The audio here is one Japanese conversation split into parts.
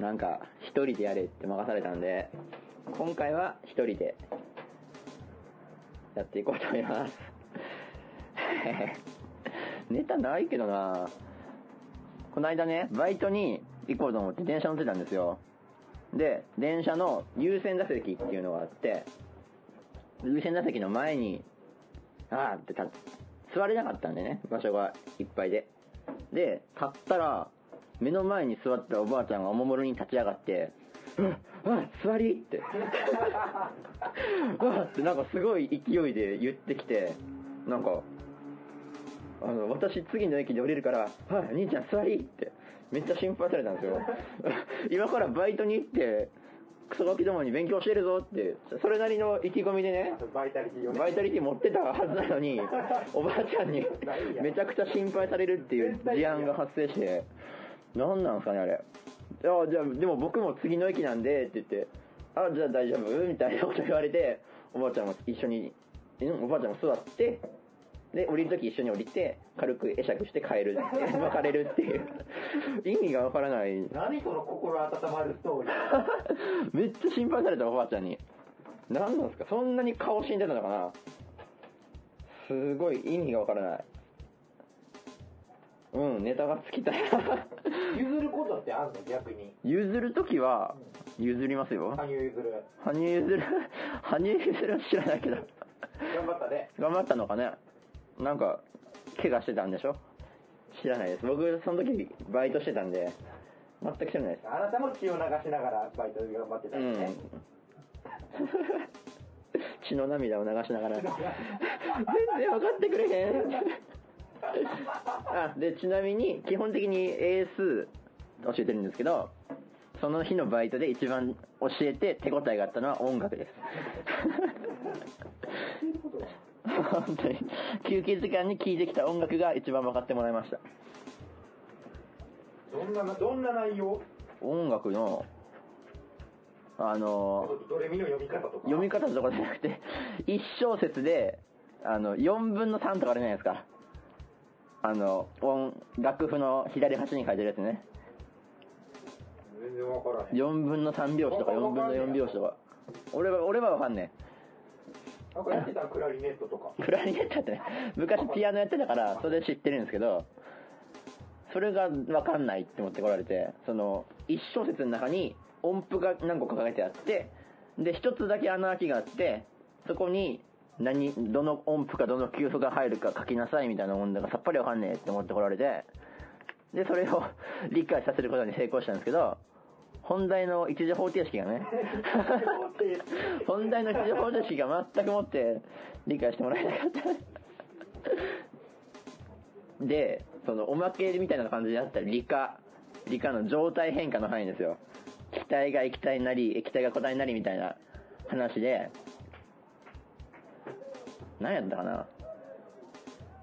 なんか一人でやれって任されたんで今回は一人でやっていこうと思います。ネタないけどな。この間ねバイトに行こうと思って電車乗ってたんですよ。で電車の優先座席っていうのがあって優先座席の前にあーって立つ座れなかったんでね場所がいっぱいで。で立ったら目の前に座ったおばあちゃんがおもむろに立ち上がって「うんあ座り!」って「うわっ!」ってなんかすごい勢いで言ってきてなんかあの私次の駅で降りるから「はい兄ちゃん座り!」ってめっちゃ心配されたんですよ 今からバイトに行ってクソガキどもに勉強教えるぞってそれなりの意気込みでねバイタリティをねバイタリティ持ってたはずなのに おばあちゃんにめちゃくちゃ心配されるっていう事案が発生して何なんですかねあれ。いやじゃあでも僕も次の駅なんでって言ってあじゃあ大丈夫？みたいなこと言われておばあちゃんも一緒にうんおばあちゃんも座ってで降りる時一緒に降りて軽く会釈して帰るって 別れるっていう。意味がわからない。何その心温まるストーリー。めっちゃ心配されたおばあちゃんに。何なんですか？そんなに顔死んでたのかな？すごい意味がわからないうんネタが尽きた。譲ることってあるの？逆に。譲る時は譲りますよ。羽生譲る羽生譲る 羽生譲るは知らないけど。頑張ったね。頑張ったのかね。なんか怪我してたんでしょ？知らないです。僕その時バイトしてたんで全く知らないです。あなたも血を流しながらバイト頑張ってたうんんですね、血の涙を流しながら。全然分かってくれへんあでちなみに基本的に英数教えてるんですけどその日のバイトで一番教えて手応えがあったのは音楽です。本当に休憩時間に聴いてきた音楽が一番分かってもらいました。どんなどんな内容？音楽のあのドレミの読み方とか？読み方とかじゃなくて1小節であの4分の3とかあるじゃないですかあの音楽譜の左端に書いてるやつね。全然分からへん。4分の3拍子とか4分の4拍子とか。俺は俺は分かんねなんかやってたクラリネットとか。えクラリネットやってね昔ピアノやってたからそれで知ってるんですけどそれが分かんないって思ってこられてその1小節の中に音符が何個か書いてあってで1つだけ穴開きがあってそこに何どの音符かどの給付が入るか書きなさいみたいなもんだからさっぱり分かんねえって思ってこられてでそれを 理解させることに成功したんですけど本題の一次方程式がね本題の一次方程式が全くもって理解してもらえなかった。でそのおまけみたいな感じであった理科。理科の状態変化の範囲ですよ。気体が液体になり液体が固体になりみたいな話で何やったかな。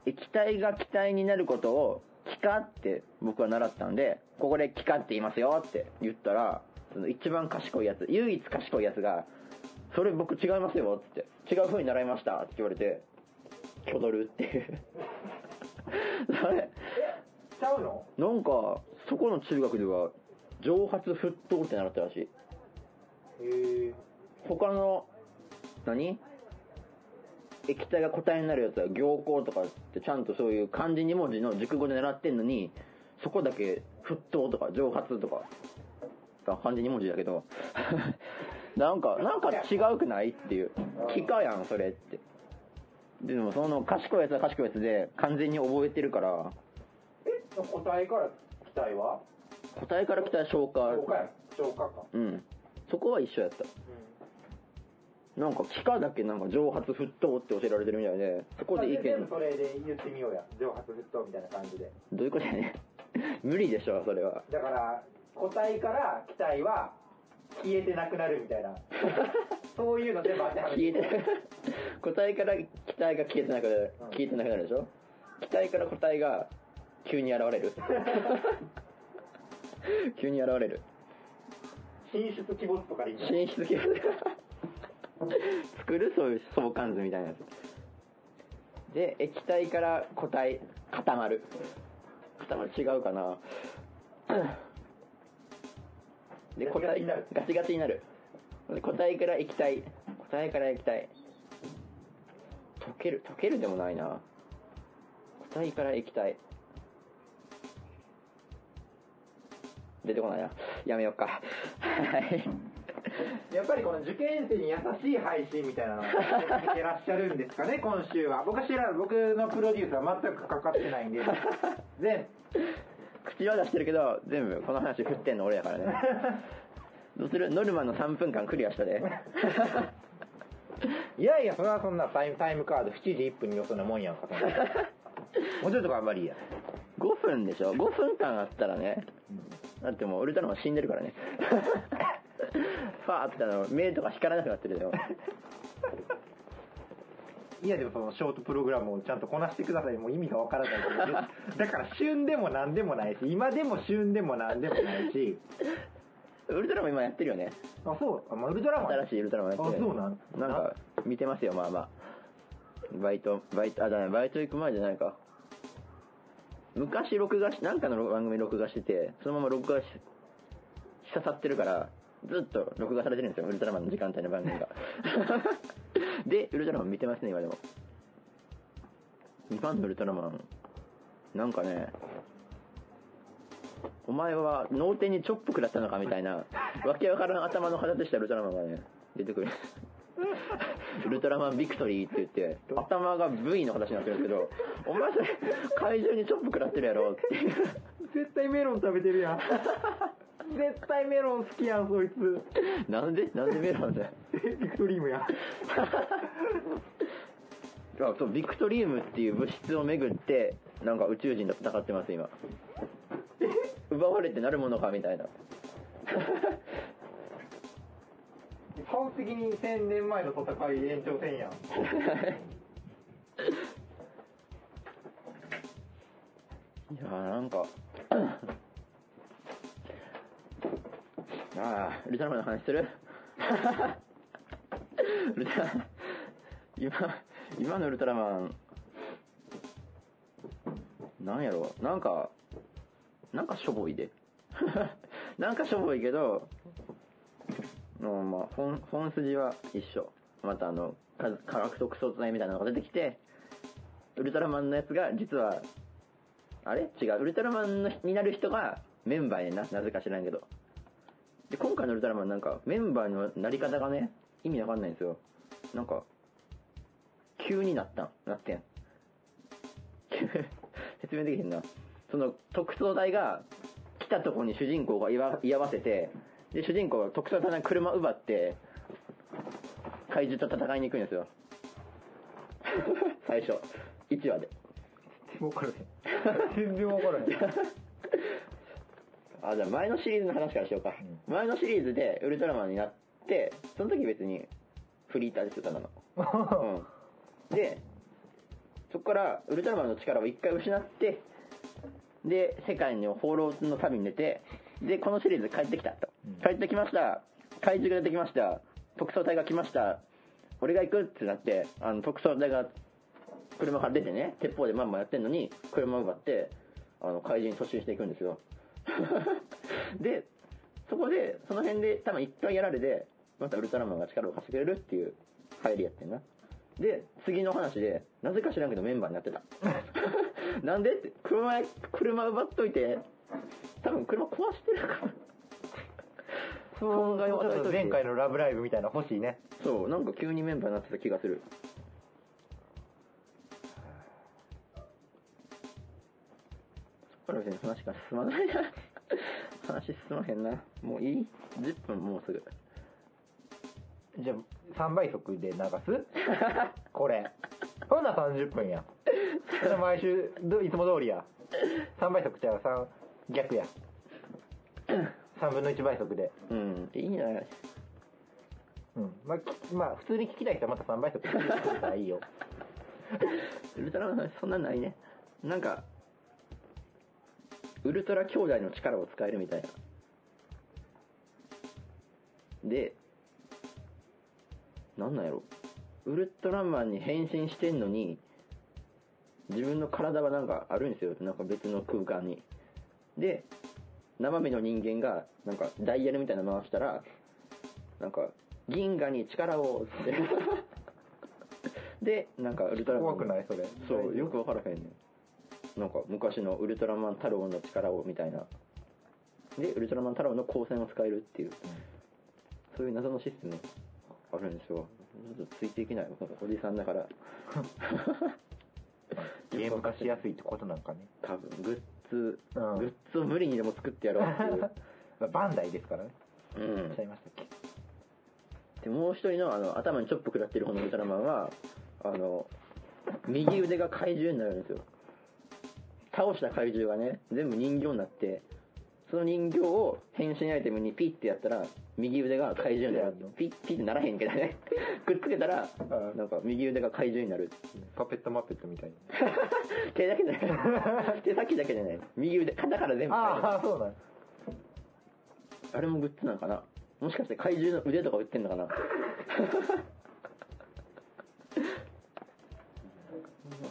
液体が気体になることを気化って僕は習ったんでここで気化って言いますよって言ったらその一番賢いやつ唯一賢いやつがそれ僕違いますよって違う風に習いましたって言われてキョドルって。いうそれちゃうの？なんかそこの中学では蒸発沸騰って習ったらしい。へえ他の何？液体が固体になるやつは行幸とかってちゃんとそういう漢字2文字の熟語で習ってんのにそこだけ沸騰とか蒸発とかあ漢字2文字だけど なんかなんか違うくないっていう気かやんそれって。でもその賢いやつは賢いやつで完全に覚えてるから。え答えから期待は？答えから来たら消化。消化や。消化か。うん。そこは一緒やったなんか気化だけなんか蒸発沸騰って教えられてるみたいでそこで意見。全部それで言ってみようや。蒸発沸騰みたいな感じで。どういうことやねん。無理でしょそれは。だから個体から気体は消えてなくなるみたいな。そういうの全部当てはめ消えて 個体から気体が消えてなくなる。うん。消えてなくなるでしょ？気体から個体が急に現れる。急に現れる。進出鬼没とかでいいんじゃない？進出系作るそういう相関図みたいなやつで液体から固体固まる固まる違うかなで、ガ個体チガチガチガチになる。で個体から液体。個体から液体。溶ける、溶けるでもないな。個体から液体。出てこないな。やめようか。はい。やっぱりこの受験生に優しい配信みたいなのを見てらっしゃるんですかね、今週は。僕は知ら僕のプロデュースは全くかかってないんで、全。口は出してるけど、全部この話振ってんの俺やからね。どうする？ノルマの3分間クリアしたで。いやいや、それはそんなタイムタイムカード7時1分によそなもんやんか、そんなもうちょっと頑張りや。5分でしょ ?5 分間あったらね。だってもうウルトラマン死んでるからね。ファーってあの、目とか光らなくなってるよ。いやでもそのショートプログラムをちゃんとこなしてくださいもう意味がわからないです だから旬でも何でもないし今でも旬でも何でもないしウルトラマン今やってるよね。あそうあ、まあ、ウルトラマン新しいウルトラマンやってる。あそうなんなんか、見てますよ、まあまあ。バイト、バイト、あ、だね、バイト行く前じゃないか。昔録画し、なんかの番組録画してて、そのまま録画し、し刺さってるから、ずっと録画されてるんですよ、ウルトラマンの時間帯の番組が。で、ウルトラマン見てますね、今でも。2番のウルトラマン、なんかね、お前は脳天にチョップ食らったのかみたいな、わけわからん頭の形したウルトラマンがね、出てくる。ウルトラマンビクトリーって言って、頭が V の形になってるんですけど、お前それ、怪獣にチョップ食らってるやろって。絶対メロン食べてるやん絶対メロン好きやんそいつなんで？なんでメロンだよ。ビクトリームや あそうビクトリウムっていう物質をめぐって、なんか宇宙人と戦ってます、今。奪われてなるものかみたいな。完璧に1000年前の戦い延長戦やん いやーなんか、ああ、ウルトラマンの話する？ウ ルトラ今、今のウルトラマン、なんやろ？なんか、なんかしょぼいで。なんかしょぼいけど、のまあ、本、本筋は一緒。またあの、科学特捜隊みたいなのが出てきて、ウルトラマンのやつが実はあれ？違う。ウルトラマンのになる人がメンバーやねんな。なぜか知らんけど。で、今回のウルトラマンなんか、メンバーのなり方がね、意味わかんないんですよ。なんか、急になったん。なってん。説明できへんな。その、特捜隊が来たとこに主人公が居合わせて、で、主人公が特捜隊の車奪って、怪獣と戦いに行くんですよ。最初。1話で。分からへん全然分からへんあ、じゃあ前のシリーズの話からしようか。前のシリーズでウルトラマンになって、その時別にフリーターですよ、ただの。うん。で、そこからウルトラマンの力を一回失って、で、世界の放浪の旅に出て、で、このシリーズ帰ってきたと。帰ってきました。怪獣が出てきました。特捜隊が来ました。俺が行くってなって、あの、特捜隊が車から出てね、鉄砲でまんまやってんのに、車を奪って、あの、怪獣に突進していくんですよ。で、そこで、その辺で多分一回やられて、またウルトラマンが力を貸してくれるっていう入りやってんな。で、次の話で、なぜか知らんけどメンバーになってた。なんでって、車、車奪っといて、多分車壊してるから。損害を与えといて前回のラブライブみたいなの欲しいねそう、なんか急にメンバーになってた気がする。そっから別に話が進まないな。話進まへんな。もういい ?10 分もうすぐ。じゃあ3倍速で流す？これほんなら30分やそれ毎週どいつも通りや3倍速ちゃう？3逆や3分の1倍速でうん、いいな。うんまあ、きまあ普通に聞きたい人はまた3倍速で聞いてくれたらいいよ ウルトラマンそんなんないね。なんか、ウルトラ兄弟の力を使えるみたいな。で、なんなんやろ。ウルトラマンに変身してんのに、自分の体はなんかあるんですよ。なんか別の空間に。で、生身の人間が、なんか、ダイヤルみたいなの回したら、なんか、銀河に力をって。で、なんか、ウルトラマン。怖くないそれそう、よくわからへんねん。なんか、昔のウルトラマン太郎の力をみたいな。で、ウルトラマン太郎の光線を使えるっていう、そういう謎のシステムあるんですよ。ちょっとついていけない。おじさんだから。ゲーム化しやすいってことなんかね多分、グッズ、うんグッズを無理にでも作ってやろうっていう。バンダイですからねうんちゃいましたっけ？でもう一人のあの頭にチョップ食らってる方のウルトラマンはあの右腕が怪獣になるんですよ倒した怪獣がね全部人形になってその人形を変身アイテムにピッてやったら右腕が怪獣になるピッピッてならへんけどね。くっつけたらあなんか右腕が怪獣になる。パペットマペットみたい 手だけじゃない。手先だけじゃない。右腕肩から全部ああそうなんあれもグッズなのかな。もしかして怪獣の腕とか売ってんのかな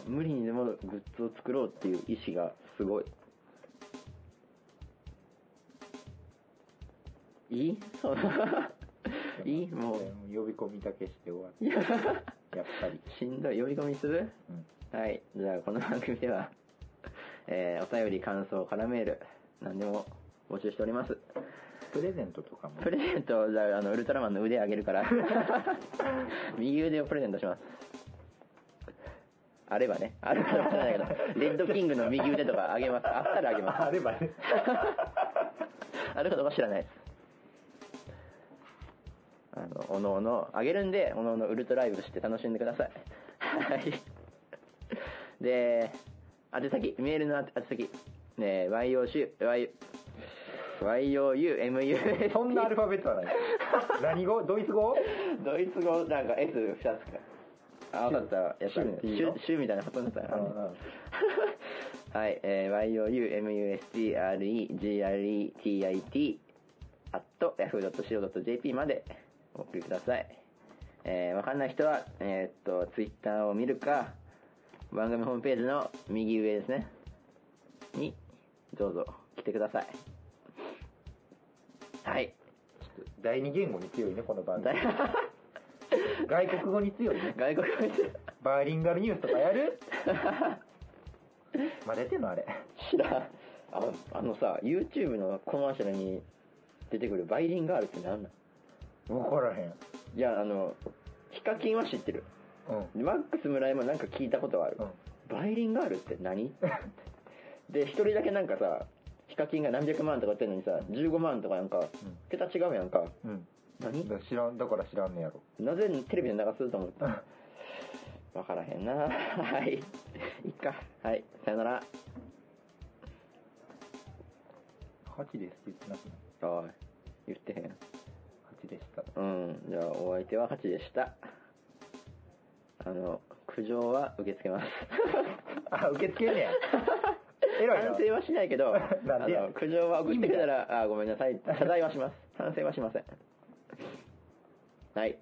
無理にでもグッズを作ろうっていう意志がすごい。いい？そう。いいもう。呼び込みだけして終わい やっぱりしんどい？呼び込みする？うんはい。じゃあ、この番組では、えー、お便り、感想、絡メール、何でも募集しております。プレゼントとかもプレゼント、じゃあ、あの、ウルトラマンの腕あげるから。右腕をプレゼントします。あればね。あれないけど、レッドキングの右腕とかあげます。あったらあげます。あればねあるかどうか知らないです。あの、おのおの、あげるんで、おのおのウルトライブして楽しんでください。はい。で、宛先、メールの宛先、ね、YOU、Y、YOUMUS。そんなアルファベットはない何語？ドイツ語？ドイツ語なんか S2 つか。あ、分かった。やった。シュシュみたいなことになったうんうんよ。はい、えー、youmustregretit at yahoo.co.jp までお送りください。えー、わかんない人は、えーっと、ツイッターを見るか、番組ホームページの右上ですね。に、どうぞ来てください。はい。ちょっと第二言語に強いねこの番組外国語に強いね。外国語にバイリンガルニュースとかやる？まだやってんのあれ。知らん。ああのさ YouTube のコマーシャルに出てくるバイリンガールって何なん？分からへん。いやあのヒカキンは知ってる。うん。マックス村井もなんか聞いたことはある、バイリンガールって何？で一人だけなんかさヒカキンが何百万とか言ってんのにさ15万とかなんか桁違うやんか。うんうん何？だ知らんだから知らんねやろ。なぜテレビで流すと思った？わからへんな。はい。いっか。はい。さよなら。8ですって言ってなくない？おい。言ってへん。8でした。うん、じゃあお相手は8でした。あの、苦情は受け付けます。あ受け付けんねや。反省はしないけど、苦情は送ってくれたら、あごめんなさい。謝罪はします。反省はしません。はい、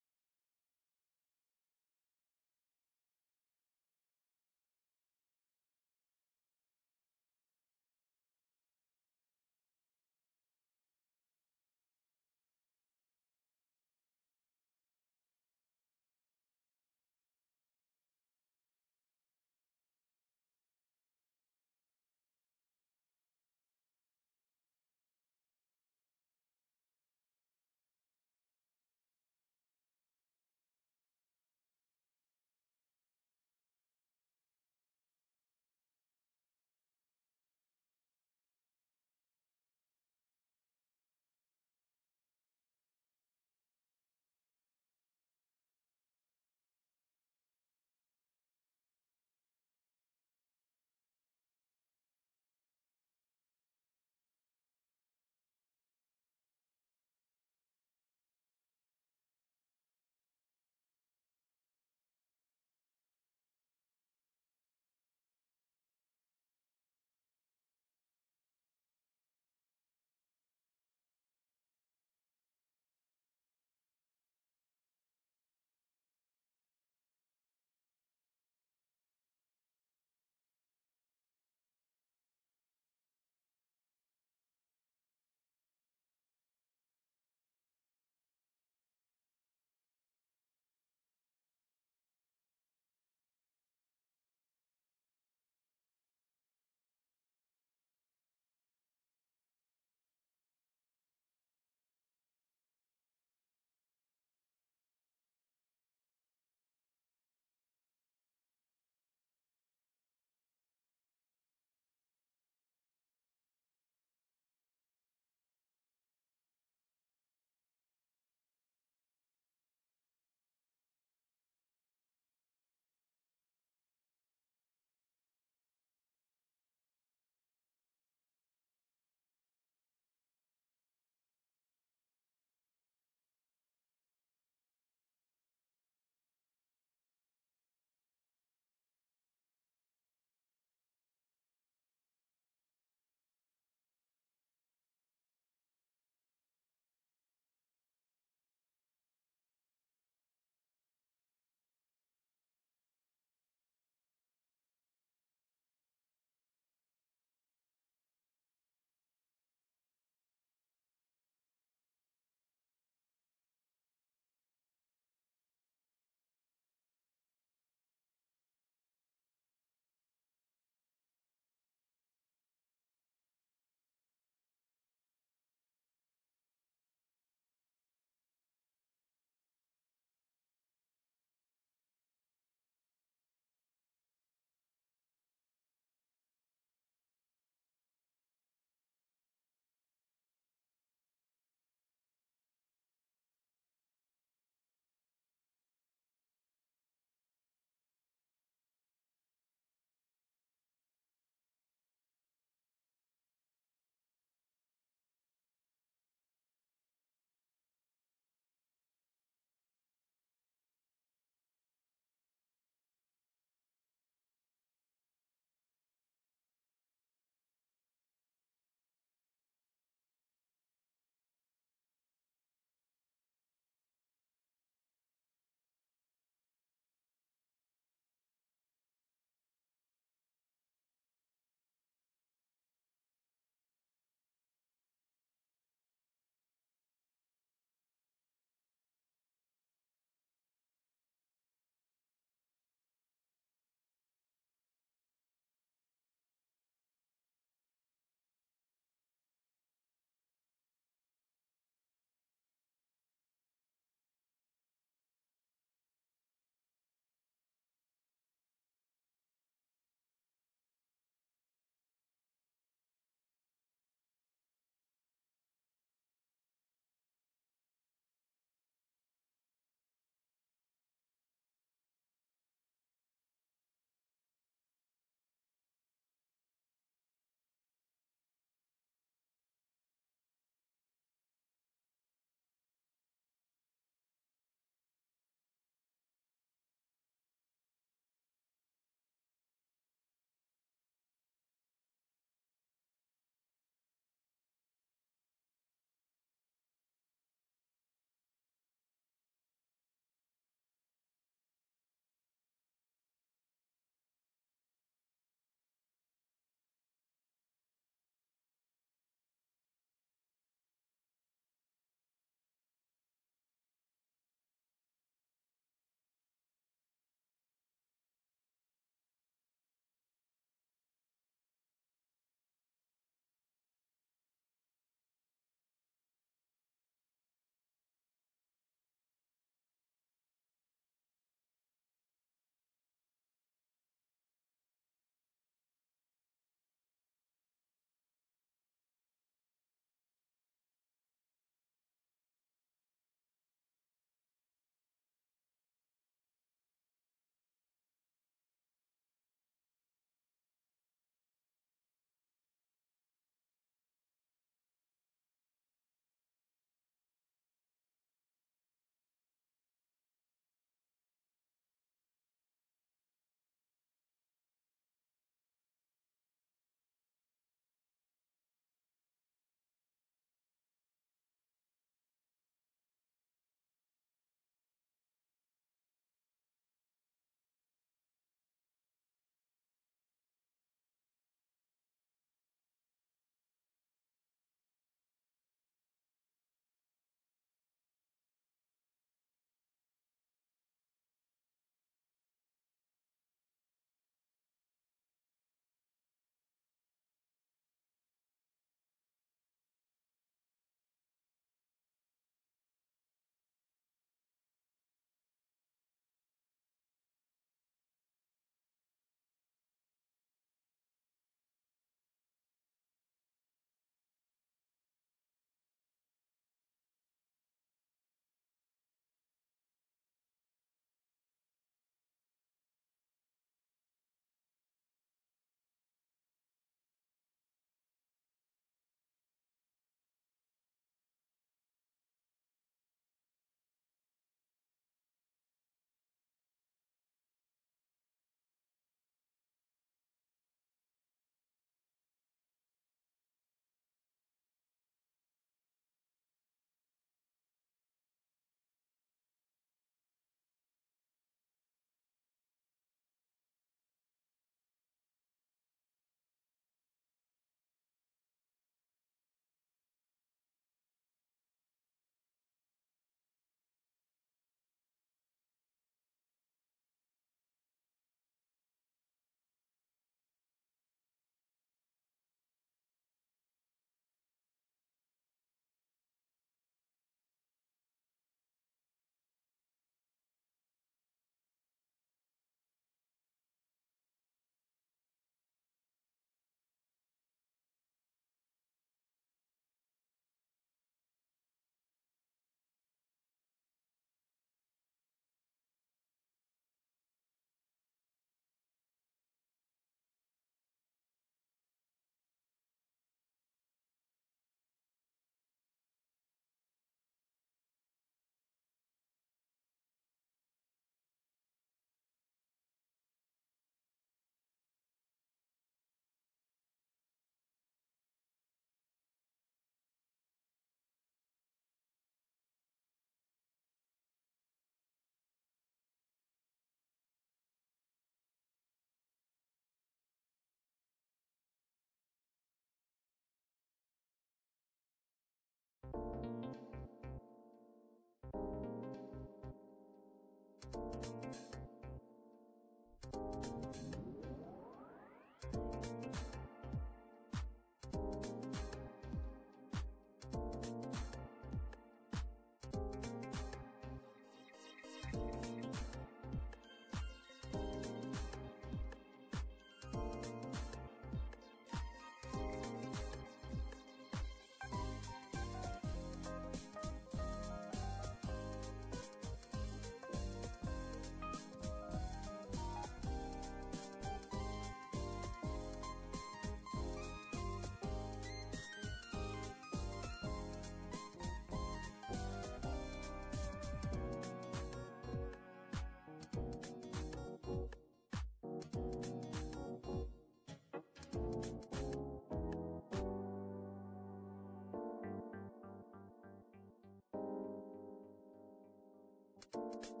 す。